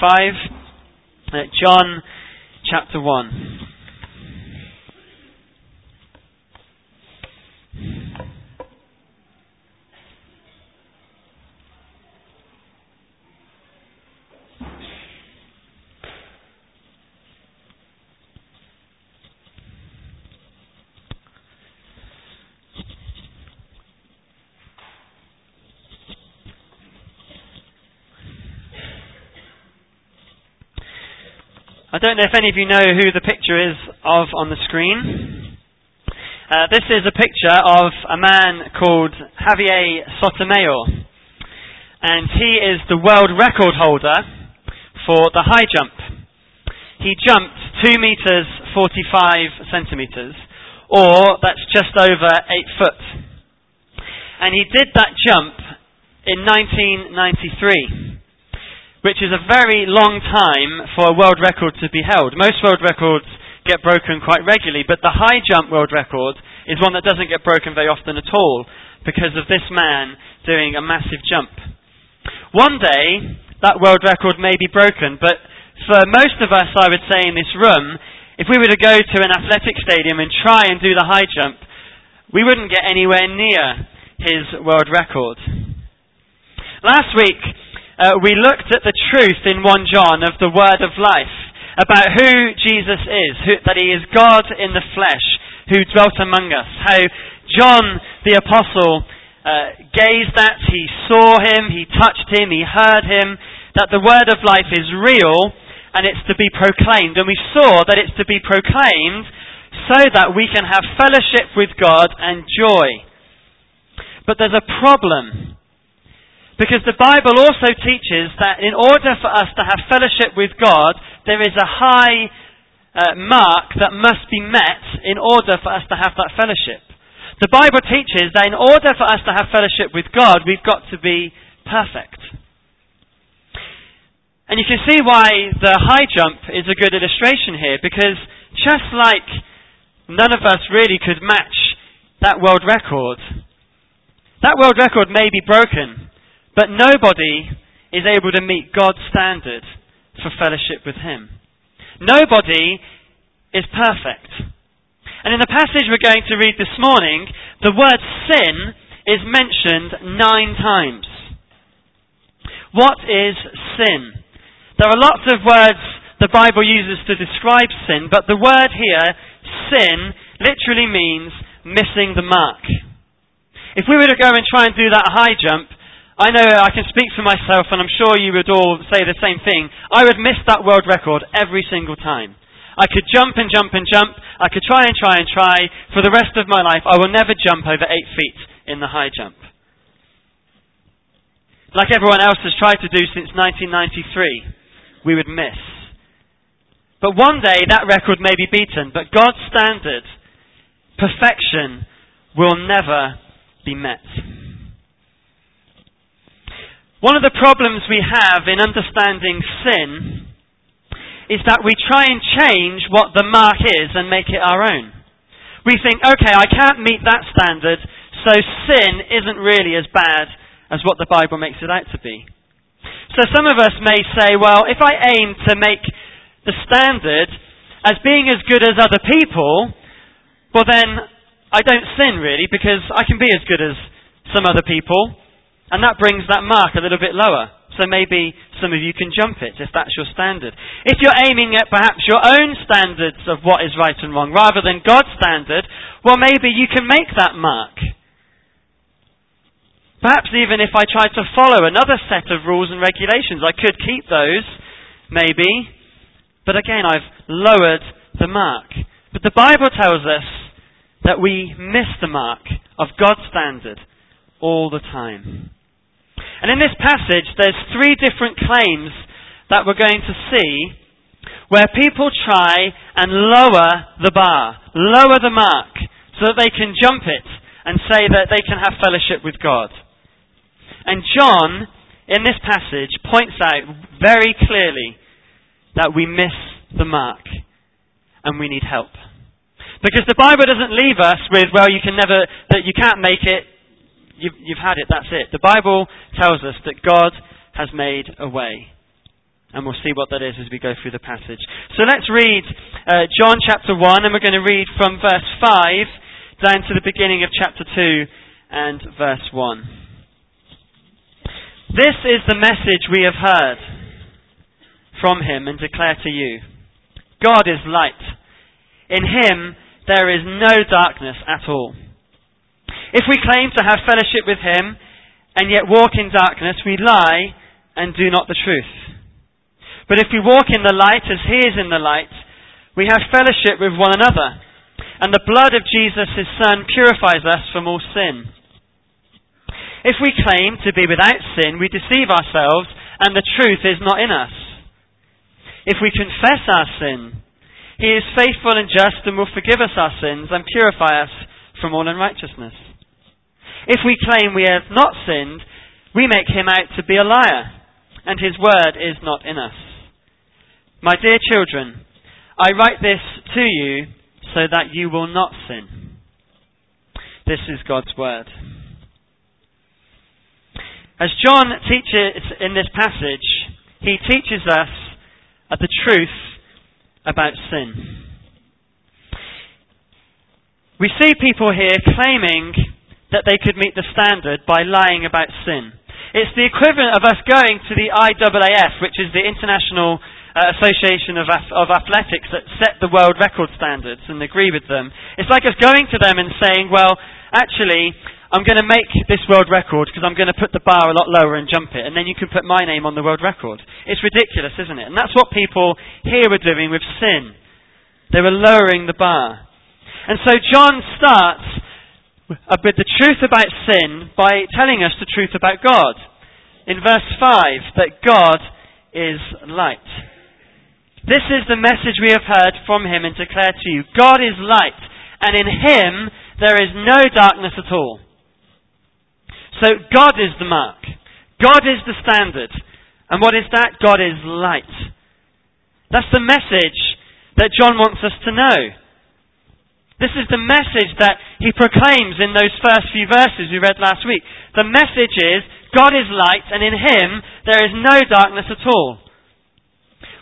5, uh, John chapter 1. I don't know if any of you know who the picture is of on the screen. Uh, this is a picture of a man called Javier Sotomayor. And he is the world record holder for the high jump. He jumped 2 meters 45 centimeters, or that's just over 8 foot. And he did that jump in 1993 which is a very long time for a world record to be held. Most world records get broken quite regularly, but the high jump world record is one that doesn't get broken very often at all because of this man doing a massive jump. One day, that world record may be broken, but for most of us, I would say, in this room, if we were to go to an athletic stadium and try and do the high jump, we wouldn't get anywhere near his world record. Last week, uh, we looked at the truth in 1 John of the word of life, about who Jesus is, who, that he is God in the flesh, who dwelt among us. How John the apostle uh, gazed at, he saw him, he touched him, he heard him, that the word of life is real and it's to be proclaimed. And we saw that it's to be proclaimed so that we can have fellowship with God and joy. But there's a problem because the Bible also teaches that in order for us to have fellowship with God, there is a high uh, mark that must be met in order for us to have that fellowship. The Bible teaches that in order for us to have fellowship with God, we've got to be perfect. And you can see why the high jump is a good illustration here, because just like none of us really could match that world record, that world record may be broken, but nobody is able to meet God's standard for fellowship with Him. Nobody is perfect. And in the passage we're going to read this morning, the word sin is mentioned nine times. What is sin? There are lots of words the Bible uses to describe sin, but the word here, sin, literally means missing the mark. If we were to go and try and do that high jump, I know I can speak for myself, and I'm sure you would all say the same thing. I would miss that world record every single time. I could jump and jump and jump. I could try and try and try. For the rest of my life, I will never jump over eight feet in the high jump. Like everyone else has tried to do since 1993, we would miss. But one day that record may be beaten, but God's standard, perfection, will never be met. One of the problems we have in understanding sin is that we try and change what the mark is and make it our own. We think, okay, I can't meet that standard, so sin isn't really as bad as what the Bible makes it out to be. So some of us may say, well, if I aim to make the standard as being as good as other people, well then I don't sin really because I can be as good as some other people. And that brings that mark a little bit lower. So maybe some of you can jump it if that's your standard. If you're aiming at perhaps your own standards of what is right and wrong rather than God's standard, well maybe you can make that mark. Perhaps even if I tried to follow another set of rules and regulations, I could keep those, maybe. But again, I've lowered the mark. But the Bible tells us that we miss the mark of God's standard all the time. And in this passage, there's three different claims that we're going to see where people try and lower the bar, lower the mark, so that they can jump it and say that they can have fellowship with God. And John, in this passage, points out very clearly that we miss the mark and we need help. Because the Bible doesn't leave us with, well, you can never, that you can't make it, you've, you've had it, that's it. The Bible tells us that God has made a way. And we'll see what that is as we go through the passage. So let's read uh, John chapter 1, and we're going to read from verse 5 down to the beginning of chapter 2 and verse 1. This is the message we have heard from him and declare to you God is light. In him there is no darkness at all. If we claim to have fellowship with him and yet walk in darkness, we lie and do not the truth. But if we walk in the light as he is in the light, we have fellowship with one another. And the blood of Jesus, his son, purifies us from all sin. If we claim to be without sin, we deceive ourselves and the truth is not in us. If we confess our sin, he is faithful and just and will forgive us our sins and purify us from all unrighteousness. If we claim we have not sinned, we make him out to be a liar, and his word is not in us. My dear children, I write this to you so that you will not sin. This is God's word. As John teaches in this passage, he teaches us the truth about sin. We see people here claiming that they could meet the standard by lying about sin. It's the equivalent of us going to the IAAF, which is the International uh, Association of, of Athletics that set the world record standards and agree with them. It's like us going to them and saying, well, actually, I'm going to make this world record because I'm going to put the bar a lot lower and jump it, and then you can put my name on the world record. It's ridiculous, isn't it? And that's what people here were doing with sin. They were lowering the bar. And so John starts Uh, with the truth about sin by telling us the truth about God. In verse 5, that God is light. This is the message we have heard from him and declare to you. God is light, and in him there is no darkness at all. So God is the mark. God is the standard. And what is that? God is light. That's the message that John wants us to know. This is the message that he proclaims in those first few verses we read last week. The message is God is light and in him there is no darkness at all.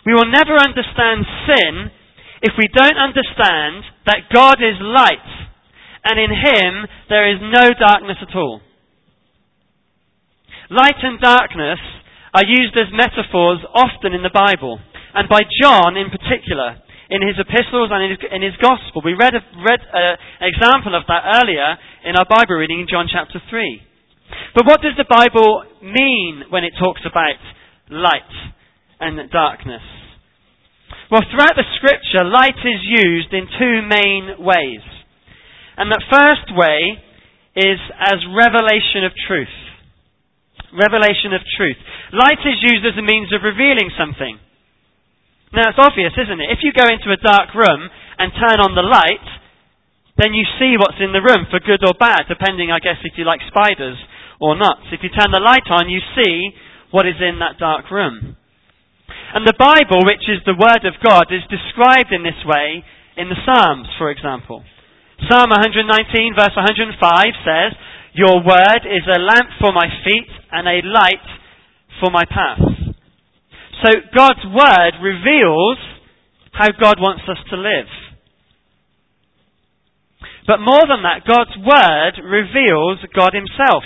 We will never understand sin if we don't understand that God is light and in him there is no darkness at all. Light and darkness are used as metaphors often in the Bible, and by John in particular, in his epistles and in his, in his gospel. We read, a, read an example of that earlier in our Bible reading in John chapter 3. But what does the Bible mean when it talks about light and darkness? Well, throughout the scripture, light is used in two main ways. And the first way is as revelation of truth revelation of truth. Light is used as a means of revealing something. Now it's obvious, isn't it? If you go into a dark room and turn on the light, then you see what's in the room for good or bad, depending, I guess, if you like spiders or not. If you turn the light on, you see what is in that dark room. And the Bible, which is the Word of God, is described in this way in the Psalms, for example. Psalm 119 verse 105 says, your word is a lamp for my feet and a light for my path. So God's word reveals how God wants us to live. But more than that, God's word reveals God himself.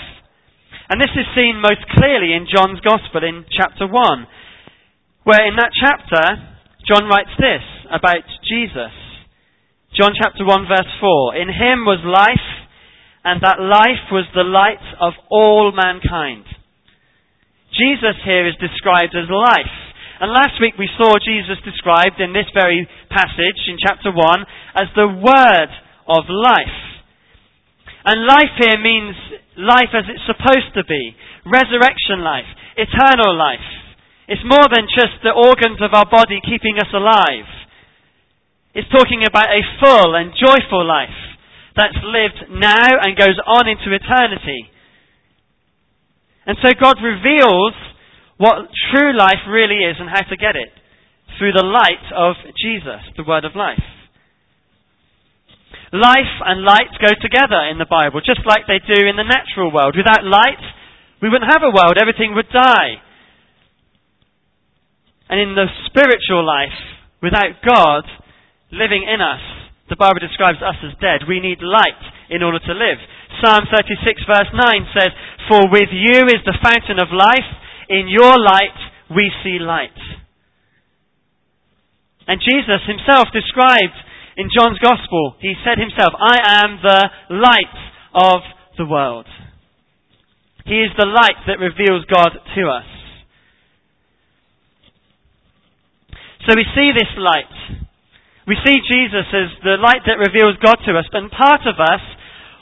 And this is seen most clearly in John's Gospel in chapter 1, where in that chapter, John writes this about Jesus. John chapter 1 verse 4. In him was life, and that life was the light of all mankind. Jesus here is described as life. And last week we saw Jesus described in this very passage in chapter 1 as the Word of life. And life here means life as it's supposed to be. Resurrection life. Eternal life. It's more than just the organs of our body keeping us alive. It's talking about a full and joyful life that's lived now and goes on into eternity. And so God reveals what true life really is and how to get it through the light of Jesus, the Word of life. Life and light go together in the Bible, just like they do in the natural world. Without light, we wouldn't have a world, everything would die. And in the spiritual life, without God living in us, the Bible describes us as dead. We need light in order to live. Psalm 36 verse 9 says, For with you is the fountain of life, in your light we see light. And Jesus himself described in John's Gospel, he said himself, I am the light of the world. He is the light that reveals God to us. So we see this light. We see Jesus as the light that reveals God to us, but part of us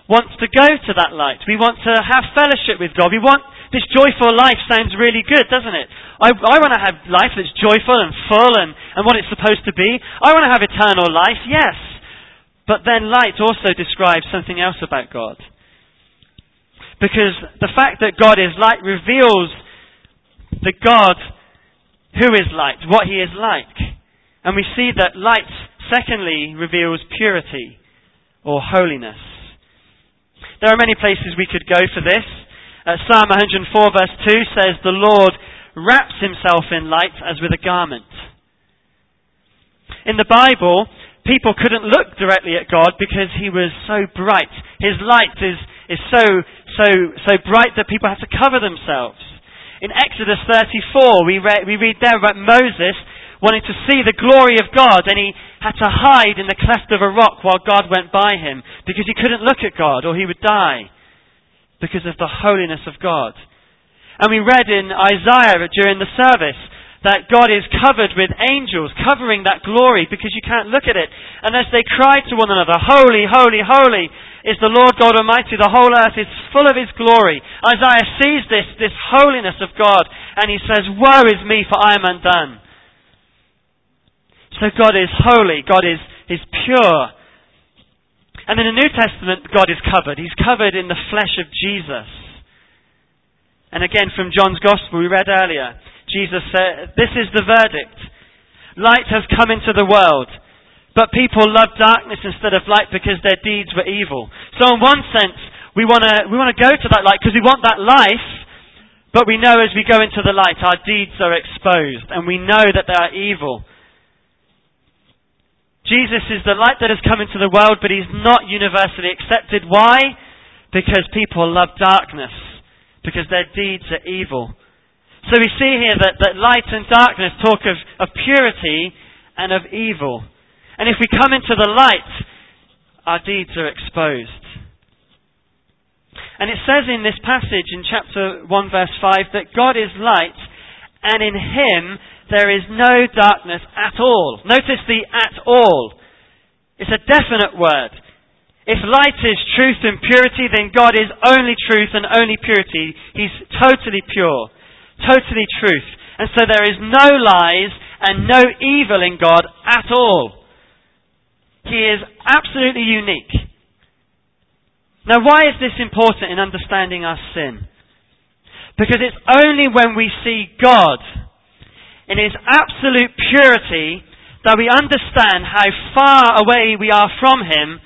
wants to go to that light. We want to have fellowship with God. We want this joyful life sounds really good, doesn't it? I, I want to have life that's joyful and full and, and what it's supposed to be. I want to have eternal life, yes. But then light also describes something else about God. Because the fact that God is light reveals the God who is light, what he is like. And we see that light, secondly, reveals purity or holiness. There are many places we could go for this. Uh, Psalm 104 verse 2 says, The Lord wraps himself in light as with a garment. In the Bible, people couldn't look directly at God because he was so bright. His light is, is so, so, so bright that people have to cover themselves. In Exodus 34, we, re- we read there about Moses wanting to see the glory of God and he had to hide in the cleft of a rock while God went by him because he couldn't look at God or he would die because of the holiness of God. And we read in Isaiah during the service that God is covered with angels, covering that glory because you can't look at it. And as they cry to one another, Holy, holy, holy is the Lord God Almighty, the whole earth is full of His glory. Isaiah sees this, this holiness of God, and he says, Woe is me, for I am undone. So God is holy, God is, is pure, and in the New Testament, God is covered. He's covered in the flesh of Jesus. And again, from John's Gospel, we read earlier, Jesus said, This is the verdict. Light has come into the world, but people love darkness instead of light because their deeds were evil. So, in one sense, we want to we want to go to that light because we want that life, but we know as we go into the light, our deeds are exposed, and we know that they are evil. Jesus is the light that has come into the world, but he's not universally accepted. Why? Because people love darkness, because their deeds are evil. So we see here that, that light and darkness talk of, of purity and of evil. And if we come into the light, our deeds are exposed. And it says in this passage in chapter 1 verse 5 that God is light and in him there is no darkness at all. Notice the at all. It's a definite word. If light is truth and purity, then God is only truth and only purity. He's totally pure, totally truth. And so there is no lies and no evil in God at all. He is absolutely unique. Now, why is this important in understanding our sin? Because it's only when we see God in His absolute purity that we understand how far away we are from Him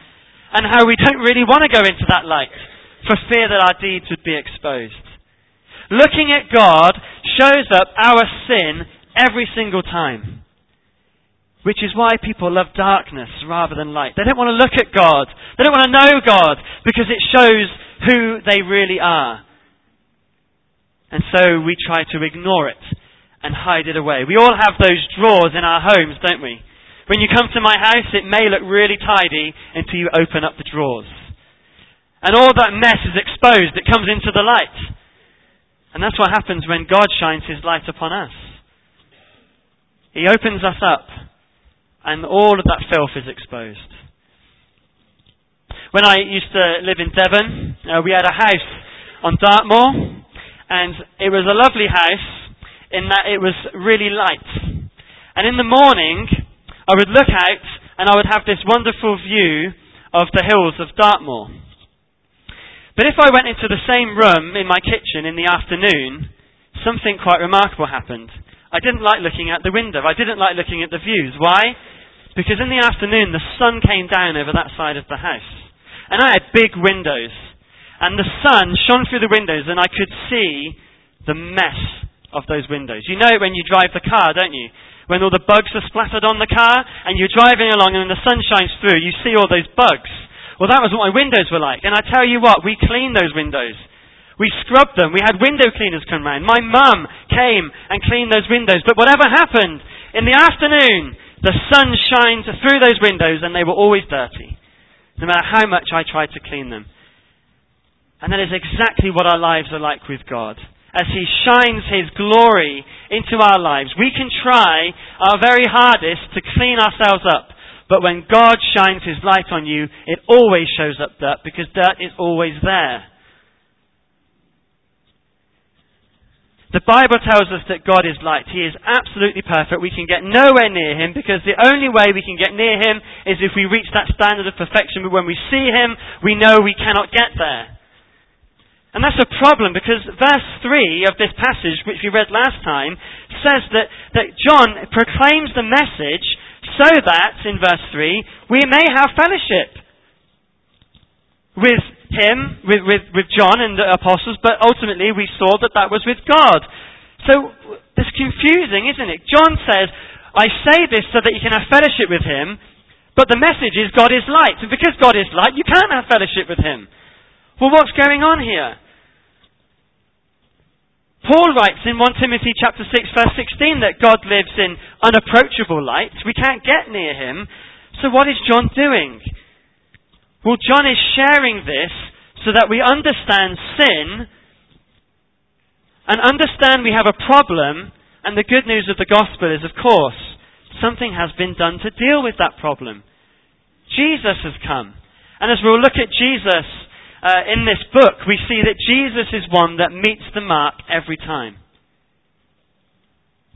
and how we don't really want to go into that light for fear that our deeds would be exposed. Looking at God shows up our sin every single time. Which is why people love darkness rather than light. They don't want to look at God. They don't want to know God because it shows who they really are. And so we try to ignore it and hide it away. We all have those drawers in our homes, don't we? When you come to my house, it may look really tidy until you open up the drawers. And all that mess is exposed. It comes into the light. And that's what happens when God shines His light upon us. He opens us up, and all of that filth is exposed. When I used to live in Devon, uh, we had a house on Dartmoor, and it was a lovely house, in that it was really light. And in the morning, I would look out and I would have this wonderful view of the hills of Dartmoor. But if I went into the same room in my kitchen in the afternoon, something quite remarkable happened. I didn't like looking out the window. I didn't like looking at the views. Why? Because in the afternoon, the sun came down over that side of the house. And I had big windows. And the sun shone through the windows and I could see the mess of those windows. You know when you drive the car, don't you? When all the bugs are splattered on the car and you're driving along and the sun shines through, you see all those bugs. Well, that was what my windows were like. And I tell you what, we cleaned those windows. We scrubbed them. We had window cleaners come round. My mum came and cleaned those windows. But whatever happened, in the afternoon, the sun shines through those windows and they were always dirty. No matter how much I tried to clean them. And that is exactly what our lives are like with God. As He shines His glory into our lives, we can try our very hardest to clean ourselves up. But when God shines His light on you, it always shows up dirt because dirt is always there. The Bible tells us that God is light. He is absolutely perfect. We can get nowhere near Him because the only way we can get near Him is if we reach that standard of perfection. But when we see Him, we know we cannot get there. And that's a problem because verse 3 of this passage, which we read last time, says that, that John proclaims the message so that, in verse 3, we may have fellowship with him, with, with, with John and the apostles, but ultimately we saw that that was with God. So it's confusing, isn't it? John says, I say this so that you can have fellowship with him, but the message is God is light. And because God is light, you can't have fellowship with him. Well, what's going on here? Paul writes in 1 Timothy chapter 6 verse 16 that God lives in unapproachable light. We can't get near him. So what is John doing? Well, John is sharing this so that we understand sin and understand we have a problem. And the good news of the gospel is, of course, something has been done to deal with that problem. Jesus has come. And as we'll look at Jesus uh, in this book, we see that Jesus is one that meets the mark every time.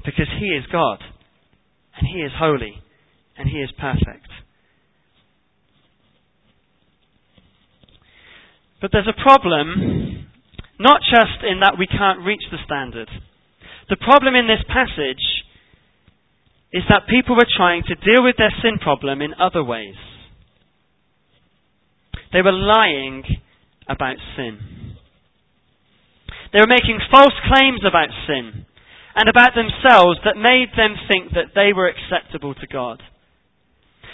Because he is God. And he is holy. And he is perfect. But there's a problem, not just in that we can't reach the standard. The problem in this passage is that people were trying to deal with their sin problem in other ways. They were lying about sin. They were making false claims about sin and about themselves that made them think that they were acceptable to God.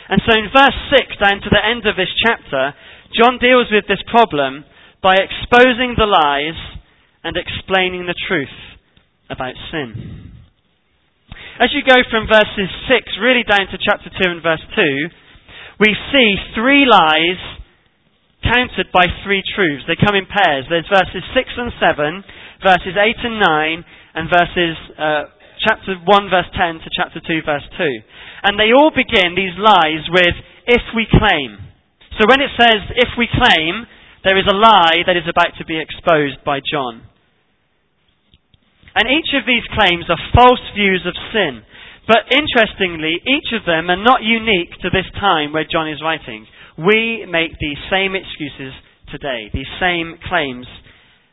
And so in verse 6 down to the end of this chapter, John deals with this problem by exposing the lies and explaining the truth about sin. As you go from verses 6 really down to chapter 2 and verse 2, we see three lies countered by three truths. They come in pairs. There's verses 6 and 7, verses 8 and 9, and verses uh, chapter 1 verse 10 to chapter 2 verse 2. And they all begin, these lies, with if we claim. So when it says, if we claim, there is a lie that is about to be exposed by John. And each of these claims are false views of sin. But interestingly, each of them are not unique to this time where John is writing. We make these same excuses today, these same claims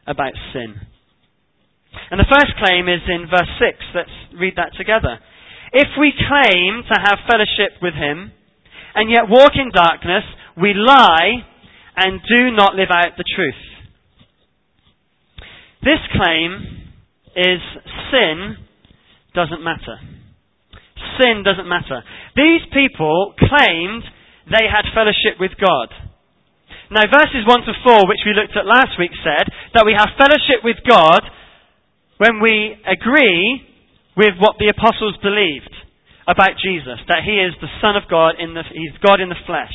about sin. And the first claim is in verse 6. Let's read that together. If we claim to have fellowship with him, and yet walk in darkness, we lie and do not live out the truth. This claim is sin doesn't matter. Sin doesn't matter. These people claimed they had fellowship with God. Now, verses 1 to 4, which we looked at last week, said that we have fellowship with God when we agree with what the apostles believed about Jesus, that he is the Son of God, in the, he's God in the flesh.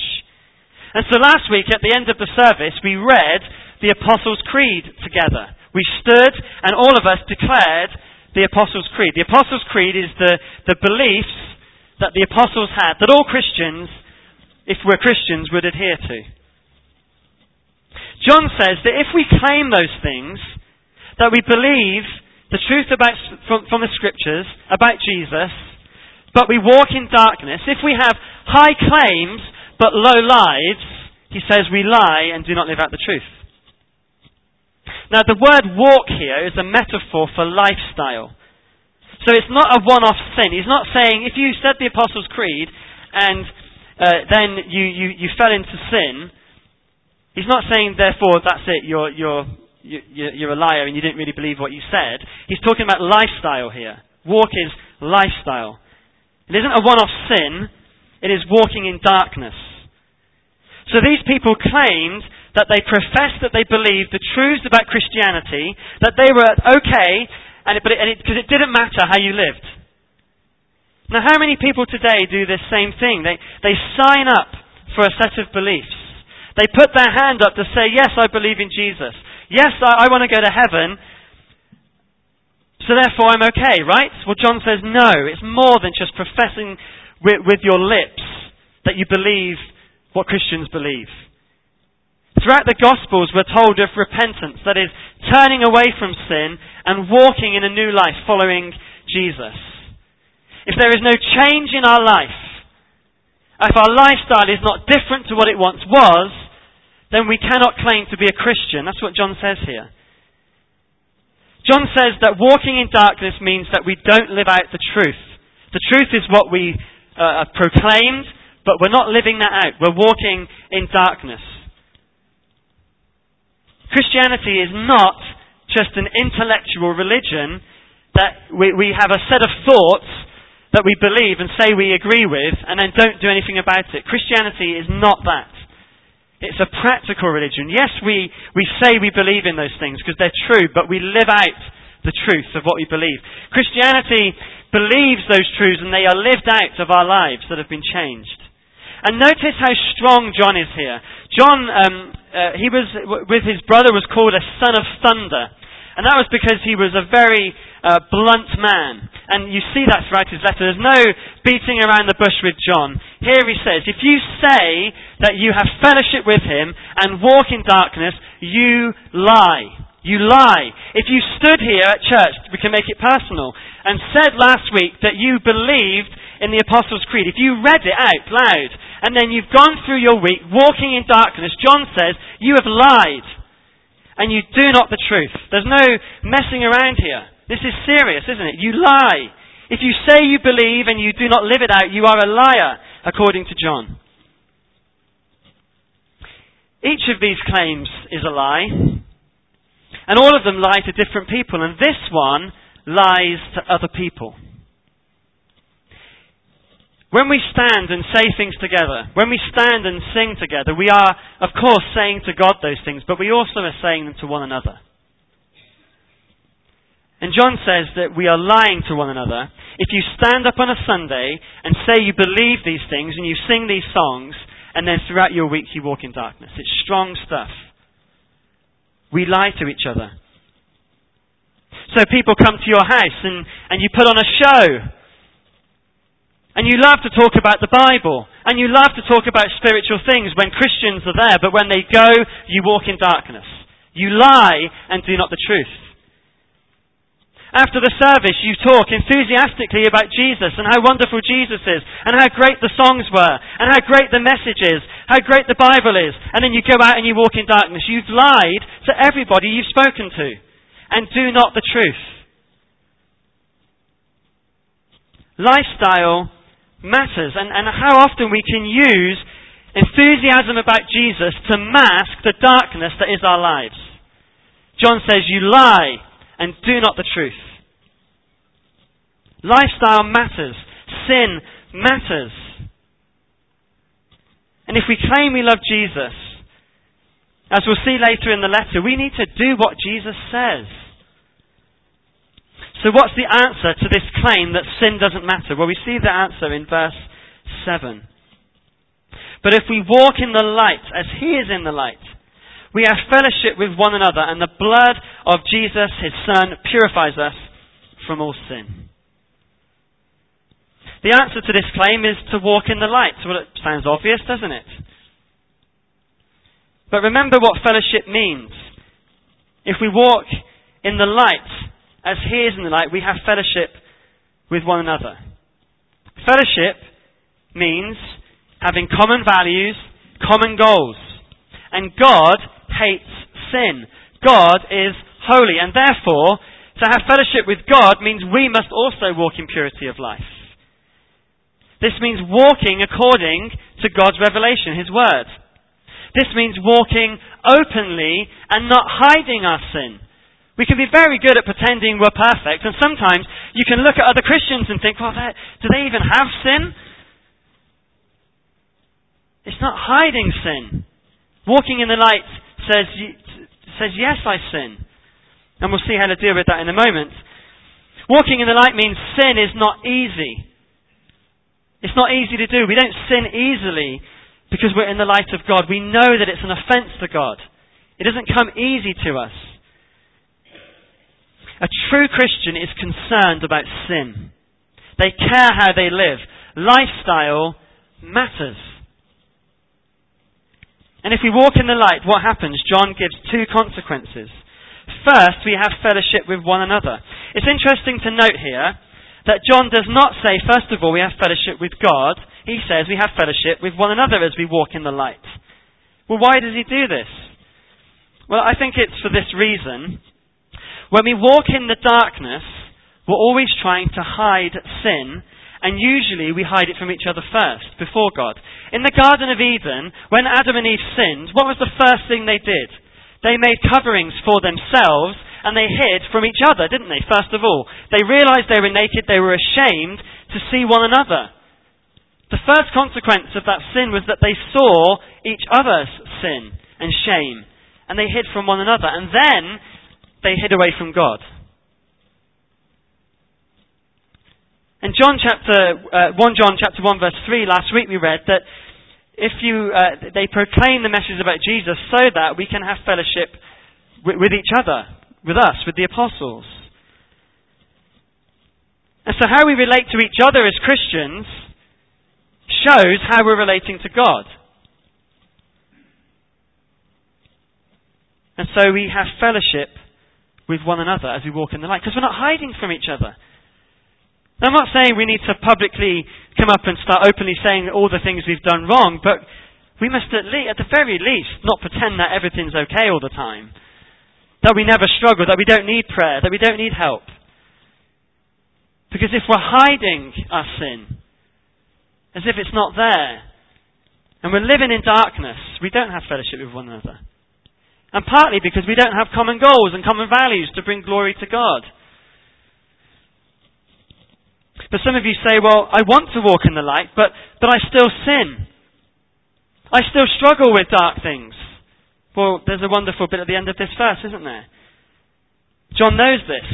And so last week at the end of the service, we read the Apostles' Creed together. We stood and all of us declared the Apostles' Creed. The Apostles' Creed is the, the beliefs that the Apostles had, that all Christians, if we're Christians, would adhere to. John says that if we claim those things, that we believe the truth about, from, from the Scriptures about Jesus, but we walk in darkness, if we have high claims but low lives, he says we lie and do not live out the truth. Now, the word walk here is a metaphor for lifestyle. So it's not a one off sin. He's not saying if you said the Apostles' Creed and uh, then you, you, you fell into sin, he's not saying, therefore, that's it, you're, you're, you, you're a liar and you didn't really believe what you said. He's talking about lifestyle here. Walk is lifestyle. It isn't a one-off sin, it is walking in darkness. So these people claimed that they professed that they believed the truths about Christianity, that they were okay, and because it, it, it didn't matter how you lived. Now, how many people today do this same thing? They, they sign up for a set of beliefs. They put their hand up to say, Yes, I believe in Jesus. Yes, I, I want to go to heaven. So therefore I'm okay, right? Well, John says, no, it's more than just professing with, with your lips that you believe what Christians believe. Throughout the Gospels, we're told of repentance, that is, turning away from sin and walking in a new life following Jesus. If there is no change in our life, if our lifestyle is not different to what it once was, then we cannot claim to be a Christian. That's what John says here. John says that walking in darkness means that we don't live out the truth. The truth is what we uh, proclaimed, but we're not living that out. We're walking in darkness. Christianity is not just an intellectual religion that we, we have a set of thoughts that we believe and say we agree with and then don't do anything about it. Christianity is not that. It's a practical religion. Yes, we, we say we believe in those things because they're true, but we live out the truth of what we believe. Christianity believes those truths and they are lived out of our lives that have been changed. And notice how strong John is here. John, um, uh, he was, with his brother, was called a son of thunder. And that was because he was a very uh, blunt man. And you see that throughout his letter. There's no beating around the bush with John. Here he says, if you say that you have fellowship with him and walk in darkness, you lie. You lie. If you stood here at church, we can make it personal, and said last week that you believed in the Apostles' Creed, if you read it out loud, and then you've gone through your week walking in darkness, John says, you have lied and you do not the truth. There's no messing around here. This is serious, isn't it? You lie. If you say you believe and you do not live it out, you are a liar, according to John. Each of these claims is a lie, and all of them lie to different people, and this one lies to other people. When we stand and say things together, when we stand and sing together, we are, of course, saying to God those things, but we also are saying them to one another. And John says that we are lying to one another. If you stand up on a Sunday and say you believe these things and you sing these songs, and then throughout your week you walk in darkness, it's strong stuff. We lie to each other. So people come to your house and, and you put on a show and you love to talk about the Bible. And you love to talk about spiritual things when Christians are there, but when they go, you walk in darkness. You lie and do not the truth. After the service, you talk enthusiastically about Jesus and how wonderful Jesus is, and how great the songs were, and how great the message is, how great the Bible is, and then you go out and you walk in darkness. You've lied to everybody you've spoken to, and do not the truth. Lifestyle matters and, and how often we can use enthusiasm about Jesus to mask the darkness that is our lives. John says, You lie and do not the truth. Lifestyle matters. Sin matters. And if we claim we love Jesus, as we'll see later in the letter, we need to do what Jesus says. So what's the answer to this claim that sin doesn't matter? Well, we see the answer in verse 7. But if we walk in the light as he is in the light, we have fellowship with one another, and the blood of Jesus, his Son, purifies us from all sin. The answer to this claim is to walk in the light. Well, it sounds obvious, doesn't it? But remember what fellowship means. If we walk in the light, as He is in the light, we have fellowship with one another. Fellowship means having common values, common goals. And God hates sin. God is holy. And therefore, to have fellowship with God means we must also walk in purity of life. This means walking according to God's revelation, His Word. This means walking openly and not hiding our sin. We can be very good at pretending we're perfect, and sometimes you can look at other Christians and think, well, do they even have sin? It's not hiding sin. Walking in the light says, says yes, I sin. And we'll see how to deal with that in a moment. Walking in the light means sin is not easy. It's not easy to do. We don't sin easily because we're in the light of God. We know that it's an offense to God. It doesn't come easy to us. A true Christian is concerned about sin. They care how they live. Lifestyle matters. And if we walk in the light, what happens? John gives two consequences. First, we have fellowship with one another. It's interesting to note here that John does not say, first of all, we have fellowship with God. He says we have fellowship with one another as we walk in the light. Well, why does he do this? Well, I think it's for this reason. When we walk in the darkness, we're always trying to hide sin and usually we hide it from each other first, before God. In the Garden of Eden, when Adam and Eve sinned, what was the first thing they did? They made coverings for themselves and they hid from each other, didn't they? First of all, they realized they were naked, they were ashamed to see one another. The first consequence of that sin was that they saw each other's sin and shame, and they hid from one another, and then they hid away from God. In John chapter, uh, 1 John chapter 1 verse 3, last week we read that if you, uh, they proclaim the message about Jesus so that we can have fellowship with, with each other, with us, with the apostles. And so how we relate to each other as Christians shows how we're relating to God. And so we have fellowship with one another as we walk in the light, because we're not hiding from each other. Now, I'm not saying we need to publicly come up and start openly saying all the things we've done wrong, but we must at, least, at the very least not pretend that everything's okay all the time. That we never struggle, that we don't need prayer, that we don't need help. Because if we're hiding our sin, as if it's not there, and we're living in darkness, we don't have fellowship with one another. And partly because we don't have common goals and common values to bring glory to God. But some of you say, well, I want to walk in the light, but, but I still sin. I still struggle with dark things. Well, there's a wonderful bit at the end of this verse, isn't there? John knows this.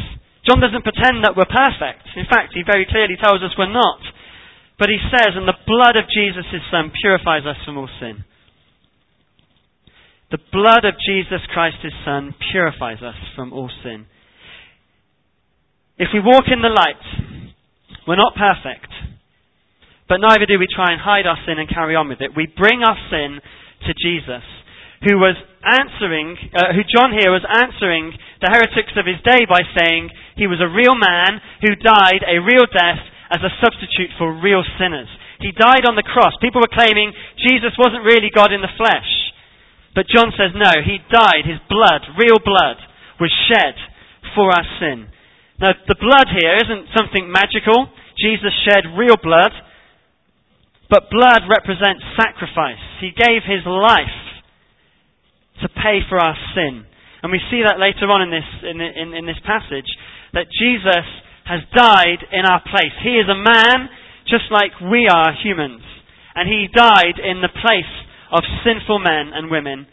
John doesn't pretend that we're perfect. In fact, he very clearly tells us we're not. But he says, and the blood of Jesus, son, purifies us from all sin. The blood of Jesus Christ, his son, purifies us from all sin. If we walk in the light, we're not perfect. But neither do we try and hide our sin and carry on with it. We bring our sin to Jesus, who was answering, uh, who John here was answering the heretics of his day by saying he was a real man who died a real death as a substitute for real sinners. He died on the cross. People were claiming Jesus wasn't really God in the flesh. But John says no, he died. His blood, real blood, was shed for our sin. Now, the blood here isn't something magical. Jesus shed real blood. But blood represents sacrifice. He gave his life to pay for our sin. And we see that later on in this, in, in, in this passage, that Jesus has died in our place. He is a man just like we are humans. And he died in the place of sinful men and women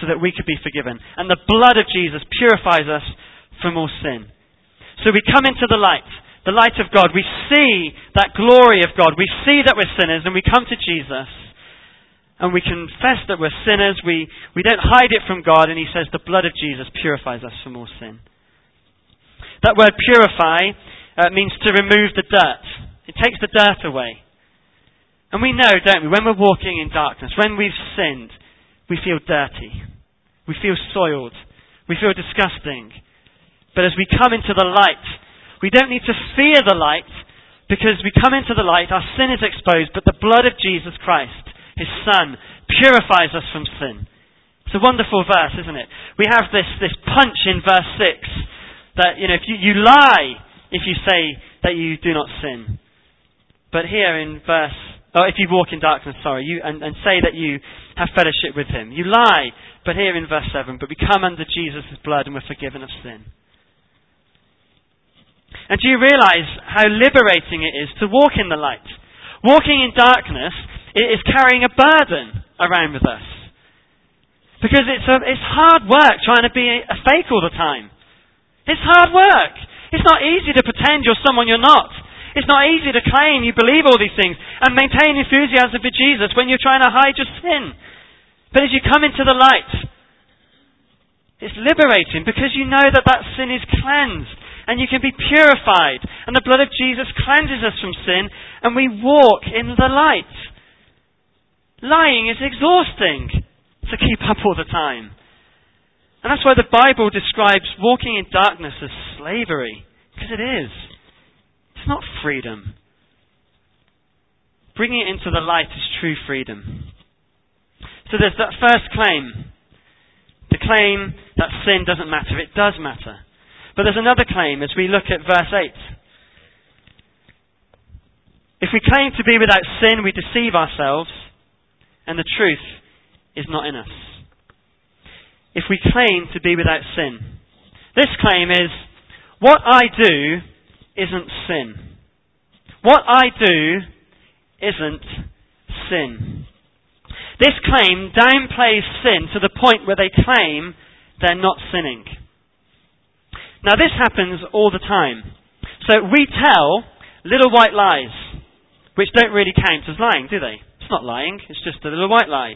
so that we could be forgiven. And the blood of Jesus purifies us from all sin. So we come into the light, the light of God. We see that glory of God. We see that we're sinners and we come to Jesus and we confess that we're sinners. We, we don't hide it from God and he says the blood of Jesus purifies us from all sin. That word purify uh, means to remove the dirt. It takes the dirt away. And we know, don't we, when we're walking in darkness, when we've sinned, we feel dirty. We feel soiled. We feel disgusting. But as we come into the light, we don't need to fear the light because we come into the light, our sin is exposed, but the blood of Jesus Christ, His Son, purifies us from sin. It's a wonderful verse, isn't it? We have this, this punch in verse 6 that, you know, if you, you lie if you say that you do not sin. But here in verse or if you walk in darkness, sorry, you, and, and say that you have fellowship with him. You lie, but here in verse 7, but we come under Jesus' blood and we're forgiven of sin. And do you realize how liberating it is to walk in the light? Walking in darkness is carrying a burden around with us. Because it's, a, it's hard work trying to be a fake all the time. It's hard work. It's not easy to pretend you're someone you're not. It's not easy to claim you believe all these things and maintain enthusiasm for Jesus when you're trying to hide your sin. But as you come into the light, it's liberating because you know that that sin is cleansed and you can be purified and the blood of Jesus cleanses us from sin and we walk in the light. Lying is exhausting to keep up all the time. And that's why the Bible describes walking in darkness as slavery, because it is. It's not freedom. Bringing it into the light is true freedom. So there's that first claim. The claim that sin doesn't matter. It does matter. But there's another claim as we look at verse 8. If we claim to be without sin, we deceive ourselves, and the truth is not in us if we claim to be without sin. This claim is, what I do isn't sin. What I do isn't sin. This claim downplays sin to the point where they claim they're not sinning. Now this happens all the time. So we tell little white lies, which don't really count as lying, do they? It's not lying, it's just a little white lie.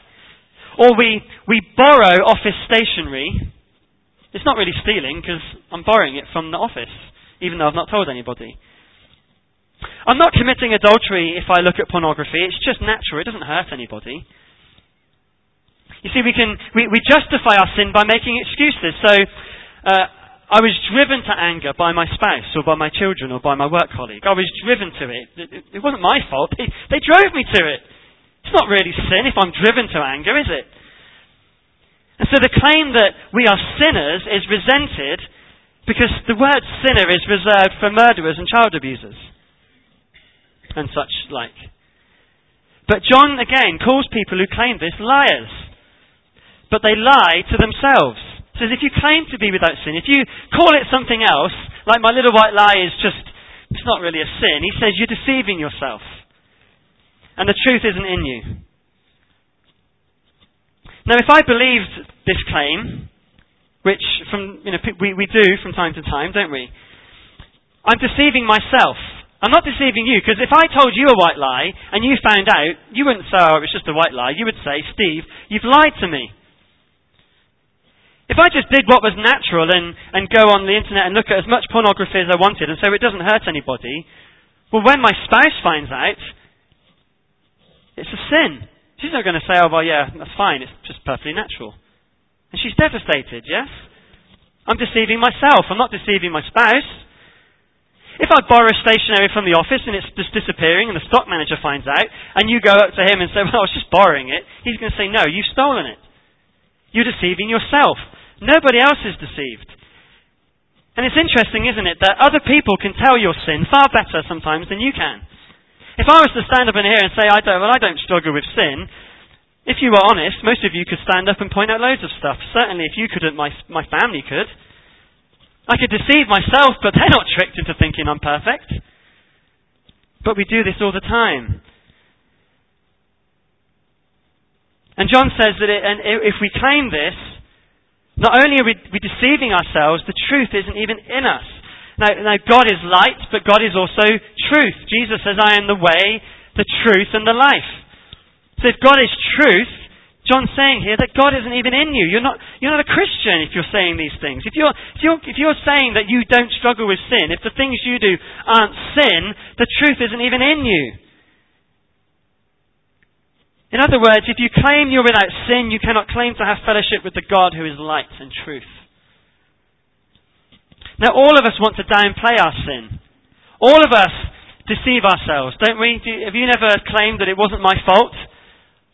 Or we, we borrow office stationery. It's not really stealing because I'm borrowing it from the office, even though I've not told anybody. I'm not committing adultery if I look at pornography. It's just natural. It doesn't hurt anybody. You see, we can we, we justify our sin by making excuses. So, uh, I was driven to anger by my spouse or by my children or by my work colleague. I was driven to it. It, it wasn't my fault. They, they drove me to it. It's not really sin if I'm driven to anger, is it? And so the claim that we are sinners is resented because the word sinner is reserved for murderers and child abusers and such like. But John again calls people who claim this liars. But they lie to themselves. He Says if you claim to be without sin, if you call it something else, like my little white lie is just, it's not really a sin, he says you're deceiving yourself and the truth isn't in you. Now, if I believed this claim, which from, you know, we, we do from time to time, don't we? I'm deceiving myself. I'm not deceiving you, because if I told you a white lie and you found out, you wouldn't say, oh, it was just a white lie. You would say, Steve, you've lied to me. If I just did what was natural and, and go on the internet and look at as much pornography as I wanted and so it doesn't hurt anybody, well, when my spouse finds out, it's a sin. She's not going to say, oh, well, yeah, that's fine. It's just perfectly natural. And she's devastated, yes? I'm deceiving myself. I'm not deceiving my spouse. If I borrow stationery from the office and it's just disappearing and the stock manager finds out and you go up to him and say, well, I was just borrowing it, he's going to say, no, you've stolen it. You're deceiving yourself. Nobody else is deceived. And it's interesting, isn't it, that other people can tell your sin far better sometimes than you can. If I was to stand up in here and say, I don't, well, I don't struggle with sin, if you were honest, most of you could stand up and point out loads of stuff. Certainly, if you couldn't, my, my family could. I could deceive myself, but they're not tricked into thinking I'm perfect. But we do this all the time. And John says that it, and if we claim this, not only are we, we deceiving ourselves, the truth isn't even in us. Now, now, God is light, but God is also truth. Jesus says, I am the way, the truth, and the life. So if God is truth, John's saying here that God isn't even in you. You're not, you're not a Christian if you're saying these things. If you're, if, you're, if you're saying that you don't struggle with sin, if the things you do aren't sin, the truth isn't even in you. In other words, if you claim you're without sin, you cannot claim to have fellowship with the God who is light and truth. Now, all of us want to downplay our sin. All of us deceive ourselves, don't we? Do, have you never claimed that it wasn't my fault?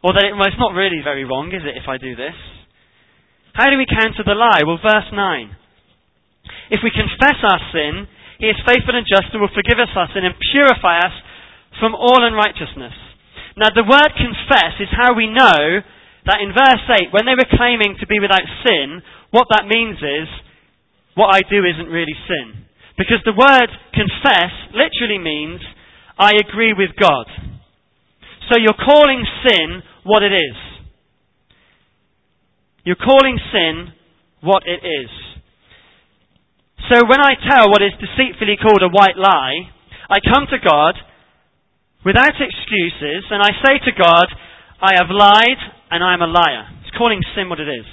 Or that it, well, it's not really very wrong, is it, if I do this? How do we counter the lie? Well, verse 9. If we confess our sin, he is faithful and just and will forgive us our sin and purify us from all unrighteousness. Now, the word confess is how we know that in verse 8, when they were claiming to be without sin, what that means is, what I do isn't really sin. Because the word confess literally means, I agree with God. So you're calling sin what it is. You're calling sin what it is. So when I tell what is deceitfully called a white lie, I come to God without excuses and I say to God, I have lied and I am a liar. It's calling sin what it is.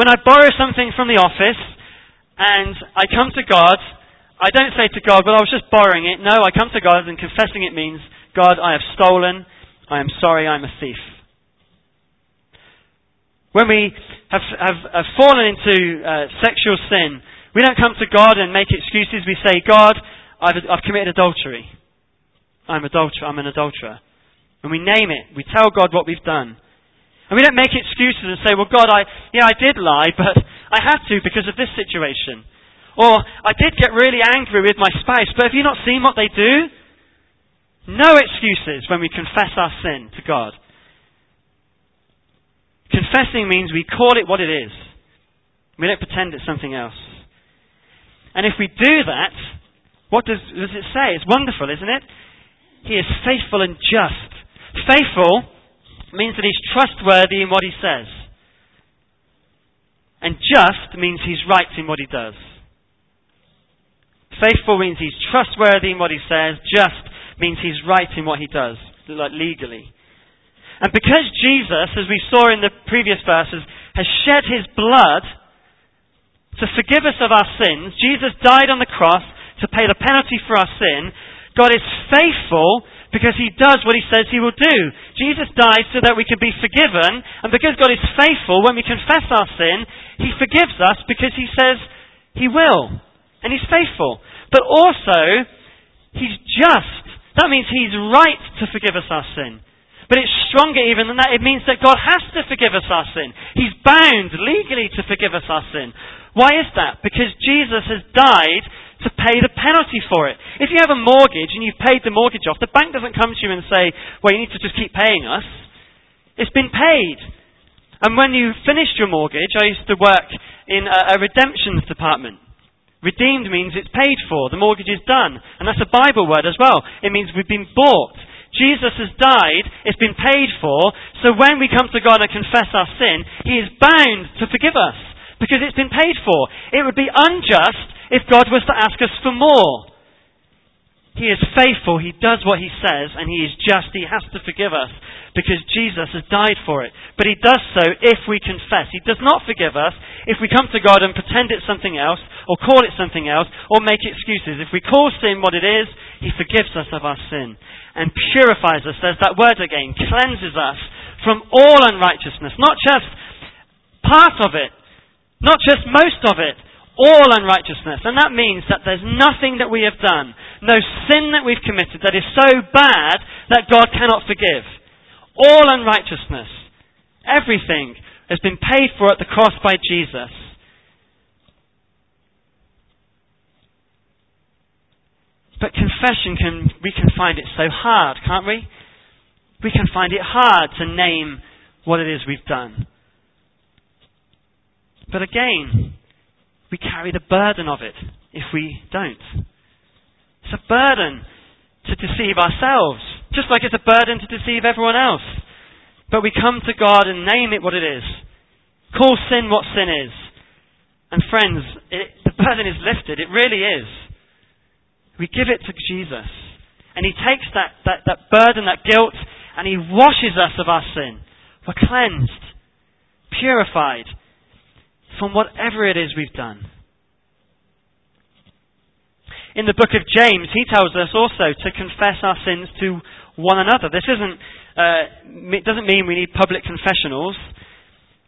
When I borrow something from the office and I come to God, I don't say to God, well, I was just borrowing it. No, I come to God and confessing it means, God, I have stolen. I am sorry, I'm a thief. When we have, have, have fallen into uh, sexual sin, we don't come to God and make excuses. We say, God, I've, I've committed adultery. I'm, adulter- I'm an adulterer. And we name it. We tell God what we've done. And we don't make excuses and say, well, God, I, yeah, I did lie, but I had to because of this situation. Or, I did get really angry with my spouse, but have you not seen what they do? No excuses when we confess our sin to God. Confessing means we call it what it is. We don't pretend it's something else. And if we do that, what does, does it say? It's wonderful, isn't it? He is faithful and just. Faithful means that he's trustworthy in what he says. And just means he's right in what he does. Faithful means he's trustworthy in what he says. Just means he's right in what he does, like legally. And because Jesus, as we saw in the previous verses, has shed his blood to forgive us of our sins, Jesus died on the cross to pay the penalty for our sin. God is faithful because he does what he says he will do. Jesus died so that we can be forgiven, and because God is faithful, when we confess our sin, he forgives us because he says he will. And he's faithful. But also, he's just. That means he's right to forgive us our sin. But it's stronger even than that. It means that God has to forgive us our sin. He's bound legally to forgive us our sin. Why is that? Because Jesus has died to pay the penalty for it. If you have a mortgage and you've paid the mortgage off, the bank doesn't come to you and say, well, you need to just keep paying us. It's been paid. And when you finished your mortgage, I used to work in a, a redemptions department. Redeemed means it's paid for. The mortgage is done. And that's a Bible word as well. It means we've been bought. Jesus has died, it's been paid for, so when we come to God and confess our sin, He is bound to forgive us, because it's been paid for. It would be unjust if God was to ask us for more. He is faithful, He does what He says, and He is just, He has to forgive us, because Jesus has died for it. But He does so if we confess. He does not forgive us if we come to God and pretend it's something else, or call it something else, or make excuses. If we call sin what it is, He forgives us of our sin and purifies us. There's that word again, cleanses us from all unrighteousness. Not just part of it, not just most of it, all unrighteousness. And that means that there's nothing that we have done, no sin that we've committed that is so bad that God cannot forgive. All unrighteousness, everything has been paid for at the cross by Jesus. But confession can, we can find it so hard, can't we? We can find it hard to name what it is we've done. But again, we carry the burden of it if we don't. It's a burden to deceive ourselves, just like it's a burden to deceive everyone else. But we come to God and name it what it is. Call sin what sin is. And friends, it, the burden is lifted. It really is. We give it to Jesus. And He takes that, that, that burden, that guilt, and He washes us of our sin. We're cleansed, purified from whatever it is we've done. In the book of James, he tells us also to confess our sins to one another. This isn't, uh, it doesn't mean we need public confessionals,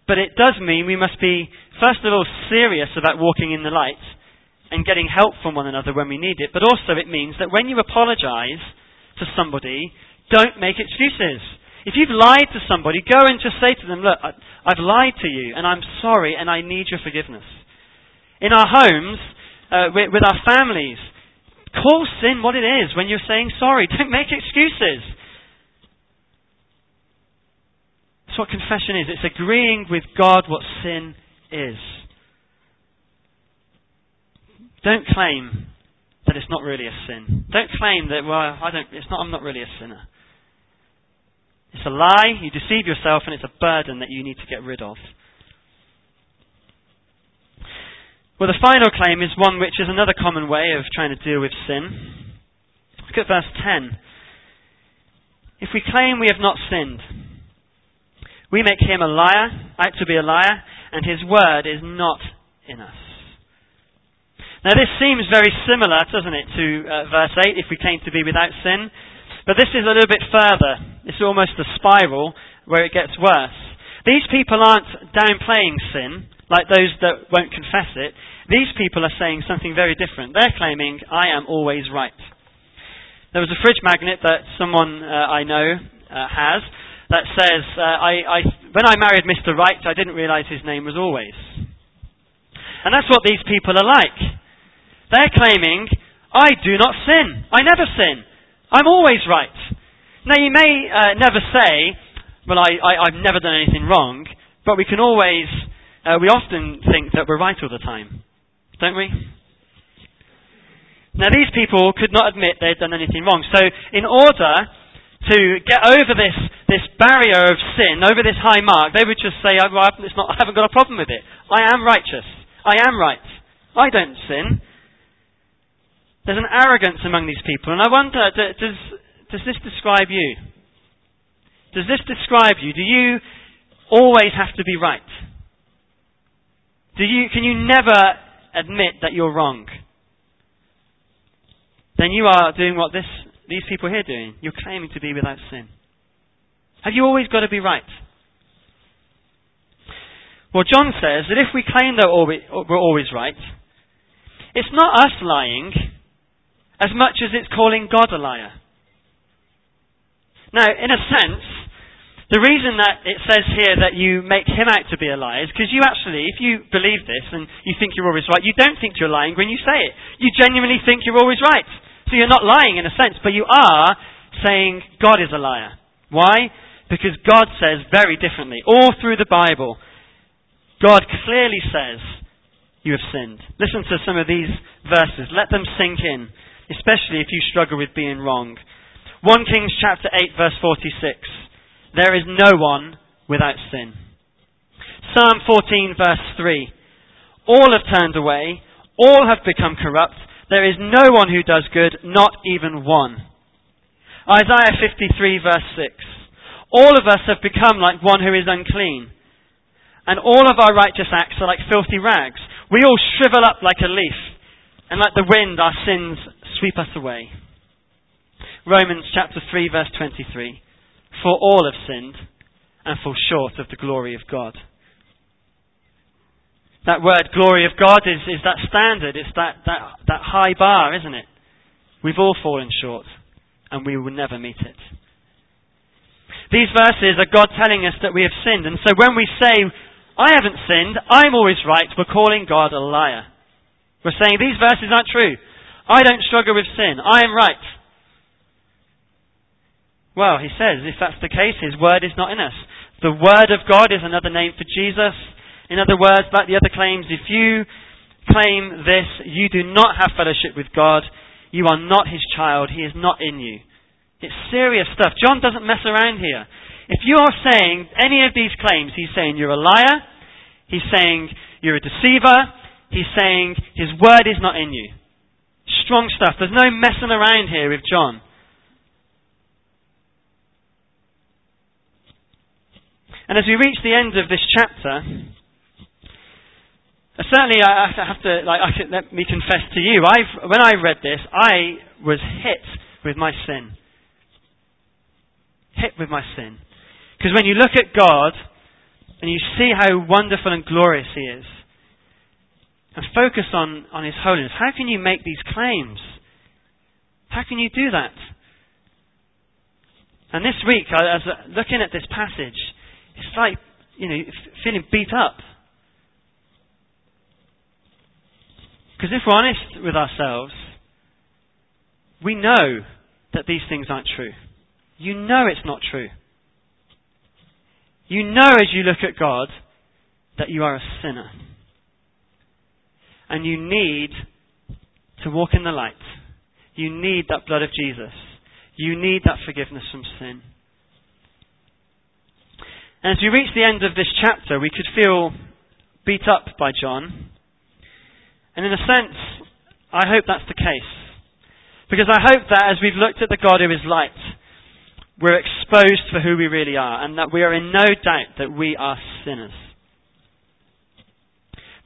but it does mean we must be, first of all, serious about walking in the light and getting help from one another when we need it. But also it means that when you apologize to somebody, don't make excuses. If you've lied to somebody, go and just say to them, look, I've lied to you and I'm sorry and I need your forgiveness. In our homes, uh, with, with our families, call sin what it is when you're saying sorry. Don't make excuses. That's what confession is. It's agreeing with God what sin is. Don't claim that it's not really a sin. Don't claim that, well, I don't, it's not, I'm not really a sinner. It's a lie, you deceive yourself, and it's a burden that you need to get rid of. Well, the final claim is one which is another common way of trying to deal with sin. Look at verse 10. If we claim we have not sinned, we make him a liar, out to be a liar, and his word is not in us. Now, this seems very similar, doesn't it, to uh, verse 8, if we claim to be without sin. But this is a little bit further. It's almost a spiral where it gets worse. These people aren't downplaying sin, like those that won't confess it. These people are saying something very different. They're claiming, I am always right. There was a fridge magnet that someone uh, I know uh, has that says, uh, I, I, when I married Mr. Right, I didn't realize his name was always. And that's what these people are like. They're claiming, I do not sin. I never sin. I'm always right. Now, you may uh, never say, well, I, I, I've never done anything wrong, but we can always, uh, we often think that we're right all the time. Don't we? Now, these people could not admit they'd done anything wrong. So, in order to get over this, this barrier of sin, over this high mark, they would just say, well, not, I haven't got a problem with it. I am righteous. I am right. I don't sin. There's an arrogance among these people. And I wonder, does, does this describe you? Does this describe you? Do you always have to be right? Do you, can you never admit that you're wrong? Then you are doing what this, these people here are doing. You're claiming to be without sin. Have you always got to be right? Well, John says that if we claim that we're always right, it's not us lying, as much as it's calling God a liar. Now, in a sense, the reason that it says here that you make him out to be a liar is because you actually, if you believe this and you think you're always right, you don't think you're lying when you say it. You genuinely think you're always right. So you're not lying in a sense, but you are saying God is a liar. Why? Because God says very differently. All through the Bible, God clearly says, You have sinned. Listen to some of these verses. Let them sink in especially if you struggle with being wrong. 1 Kings chapter 8 verse 46. There is no one without sin. Psalm 14 verse 3. All have turned away. All have become corrupt. There is no one who does good, not even one. Isaiah 53 verse 6. All of us have become like one who is unclean. And all of our righteous acts are like filthy rags. We all shrivel up like a leaf. And like the wind, our sins sweep us away. Romans chapter 3 verse 23. For all have sinned and fall short of the glory of God. That word glory of God is, is that standard, it's that, that, that high bar, isn't it? We've all fallen short and we will never meet it. These verses are God telling us that we have sinned. And so when we say, I haven't sinned, I'm always right, we're calling God a liar. We're saying these verses aren't true. I don't struggle with sin. I am right. Well, he says, if that's the case, his word is not in us. The word of God is another name for Jesus. In other words, like the other claims, if you claim this, you do not have fellowship with God. You are not his child. He is not in you. It's serious stuff. John doesn't mess around here. If you are saying any of these claims, he's saying you're a liar. He's saying you're a deceiver. He's saying his word is not in you. Strong stuff. There's no messing around here with John. And as we reach the end of this chapter, uh, certainly I have to, like, I can, let me confess to you, I've, when I read this, I was hit with my sin. Hit with my sin. Because when you look at God, and you see how wonderful and glorious He is, and focus on, on His holiness. How can you make these claims? How can you do that? And this week, I as looking at this passage, it's like, you know, feeling beat up. Because if we're honest with ourselves, we know that these things aren't true. You know it's not true. You know as you look at God that you are a sinner. And you need to walk in the light. You need that blood of Jesus. You need that forgiveness from sin. And as we reach the end of this chapter, we could feel beat up by John. And in a sense, I hope that's the case. Because I hope that as we've looked at the God who is light, we're exposed for who we really are, and that we are in no doubt that we are sinners.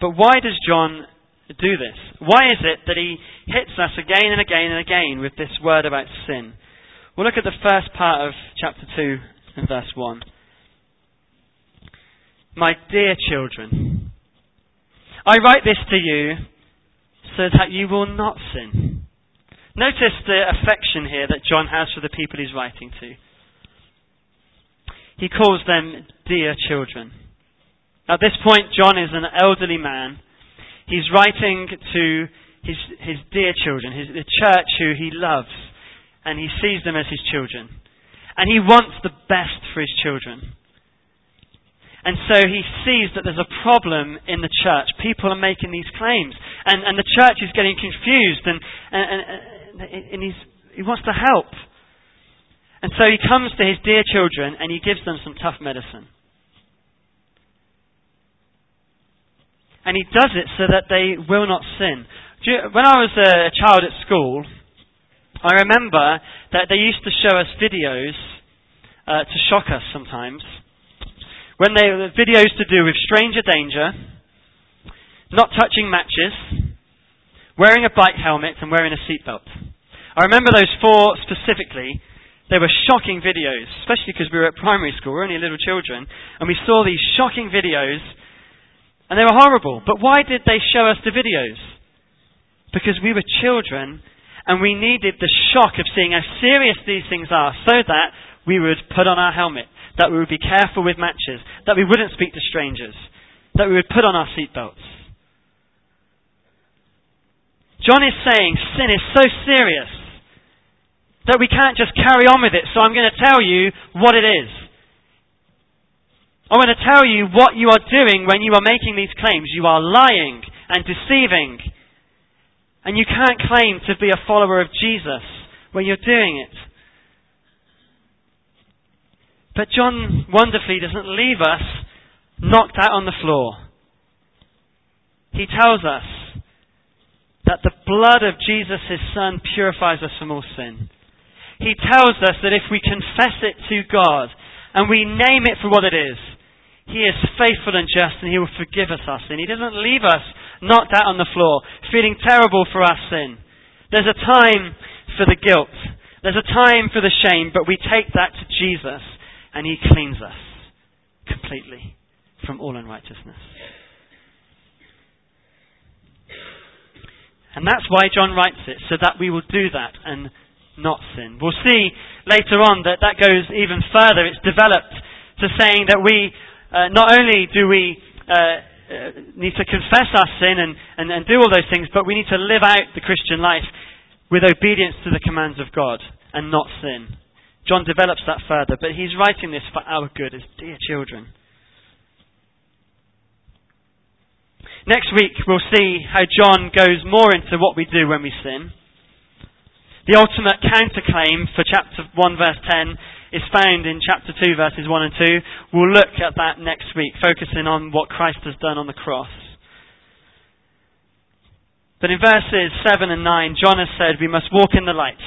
But why does John do this? Why is it that he hits us again and again and again with this word about sin? We'll look at the first part of chapter 2 and verse 1. My dear children, I write this to you so that you will not sin. Notice the affection here that John has for the people he's writing to. He calls them dear children. At this point, John is an elderly man. He's writing to his, his dear children, his, the church who he loves, and he sees them as his children. And he wants the best for his children. And so he sees that there's a problem in the church. People are making these claims. And, and the church is getting confused and, and, and, and he wants to help. And so he comes to his dear children and he gives them some tough medicine. And he does it so that they will not sin. when I was a child at school, I remember that they used to show us videos uh, to shock us sometimes when they were videos to do with stranger danger, not touching matches, wearing a bike helmet, and wearing a seatbelt. I remember those four specifically. They were shocking videos, especially because we were at primary school, we were only little children, and we saw these shocking videos, and they were horrible. But why did they show us the videos? Because we were children, and we needed the shock of seeing how serious these things are, so that we would put on our helmet, that we would be careful with matches, that we wouldn't speak to strangers, that we would put on our seatbelts. John is saying sin is so serious that we can't just carry on with it, so I'm going to tell you what it is. I want to tell you what you are doing when you are making these claims. You are lying and deceiving. And you can't claim to be a follower of Jesus when you're doing it. But John wonderfully doesn't leave us knocked out on the floor. He tells us that the blood of Jesus, his son, purifies us from all sin. He tells us that if we confess it to God and we name it for what it is, he is faithful and just and he will forgive us our sin. He doesn't leave us knocked out on the floor, feeling terrible for our sin. There's a time for the guilt. There's a time for the shame, but we take that to Jesus and he cleans us completely from all unrighteousness. And that's why John writes it, so that we will do that and not sin. We'll see later on that that goes even further. It's developed to saying that we, uh, not only do we uh, uh, need to confess our sin and, and, and do all those things, but we need to live out the Christian life with obedience to the commands of God and not sin. John develops that further, but he's writing this for our good as dear children. Next week, we'll see how John goes more into what we do when we sin. The ultimate counterclaim for chapter 1, verse 10 is found in chapter 2, verses 1 and 2. We'll look at that next week, focusing on what Christ has done on the cross. But in verses 7 and 9, John has said we must walk in the light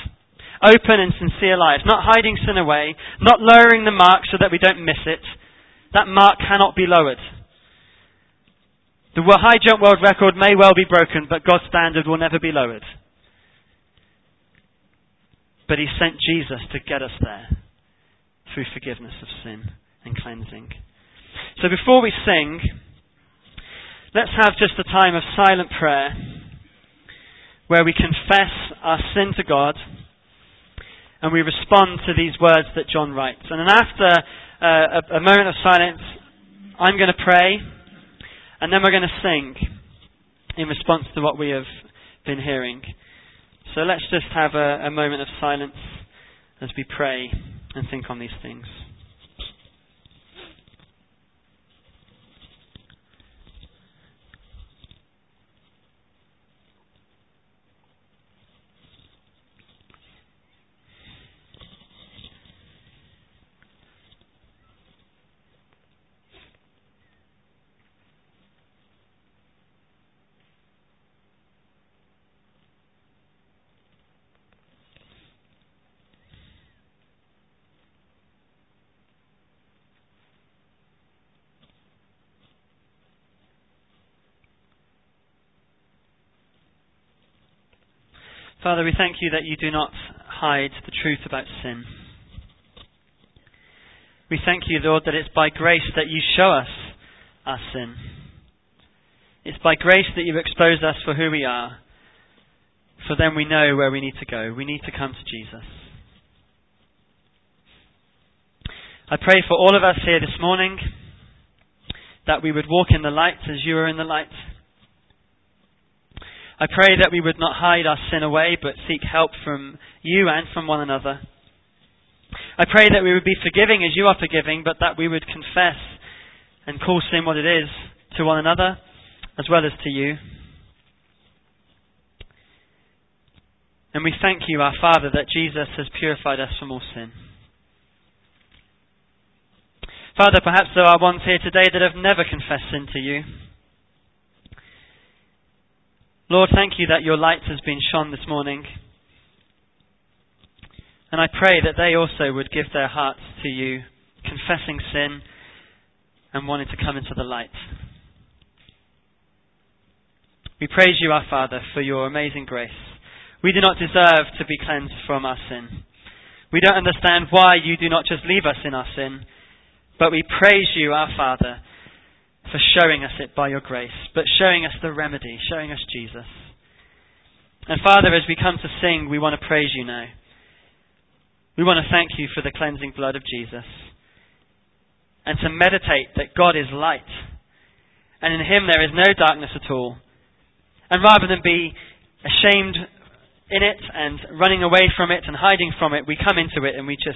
open and sincere lives, not hiding sin away, not lowering the mark so that we don't miss it. That mark cannot be lowered. The high jump world record may well be broken, but God's standard will never be lowered. But He sent Jesus to get us there through forgiveness of sin and cleansing. So before we sing, let's have just a time of silent prayer where we confess our sin to God and we respond to these words that John writes. And then after uh, a, a moment of silence, I'm going to pray, and then we're going to sing in response to what we have been hearing. So let's just have a, a moment of silence as we pray and think on these things. Father, we thank you that you do not hide the truth about sin. We thank you, Lord, that it's by grace that you show us our sin. It's by grace that you expose us for who we are. For then we know where we need to go. We need to come to Jesus. I pray for all of us here this morning that we would walk in the light as you are in the light. I pray that we would not hide our sin away, but seek help from you and from one another. I pray that we would be forgiving as you are forgiving, but that we would confess and call sin what it is to one another as well as to you. And we thank you, our Father, that Jesus has purified us from all sin. Father, perhaps there are ones here today that have never confessed sin to you. Lord, thank you that your light has been shone this morning. And I pray that they also would give their hearts to you, confessing sin and wanting to come into the light. We praise you, our Father, for your amazing grace. We do not deserve to be cleansed from our sin. We don't understand why you do not just leave us in our sin, but we praise you, our Father, for showing us it by your grace, but showing us the remedy, showing us Jesus. And Father, as we come to sing, we want to praise you now. We want to thank you for the cleansing blood of Jesus. And to meditate that God is light. And in him there is no darkness at all. And rather than be ashamed in it and running away from it and hiding from it, we come into it and we just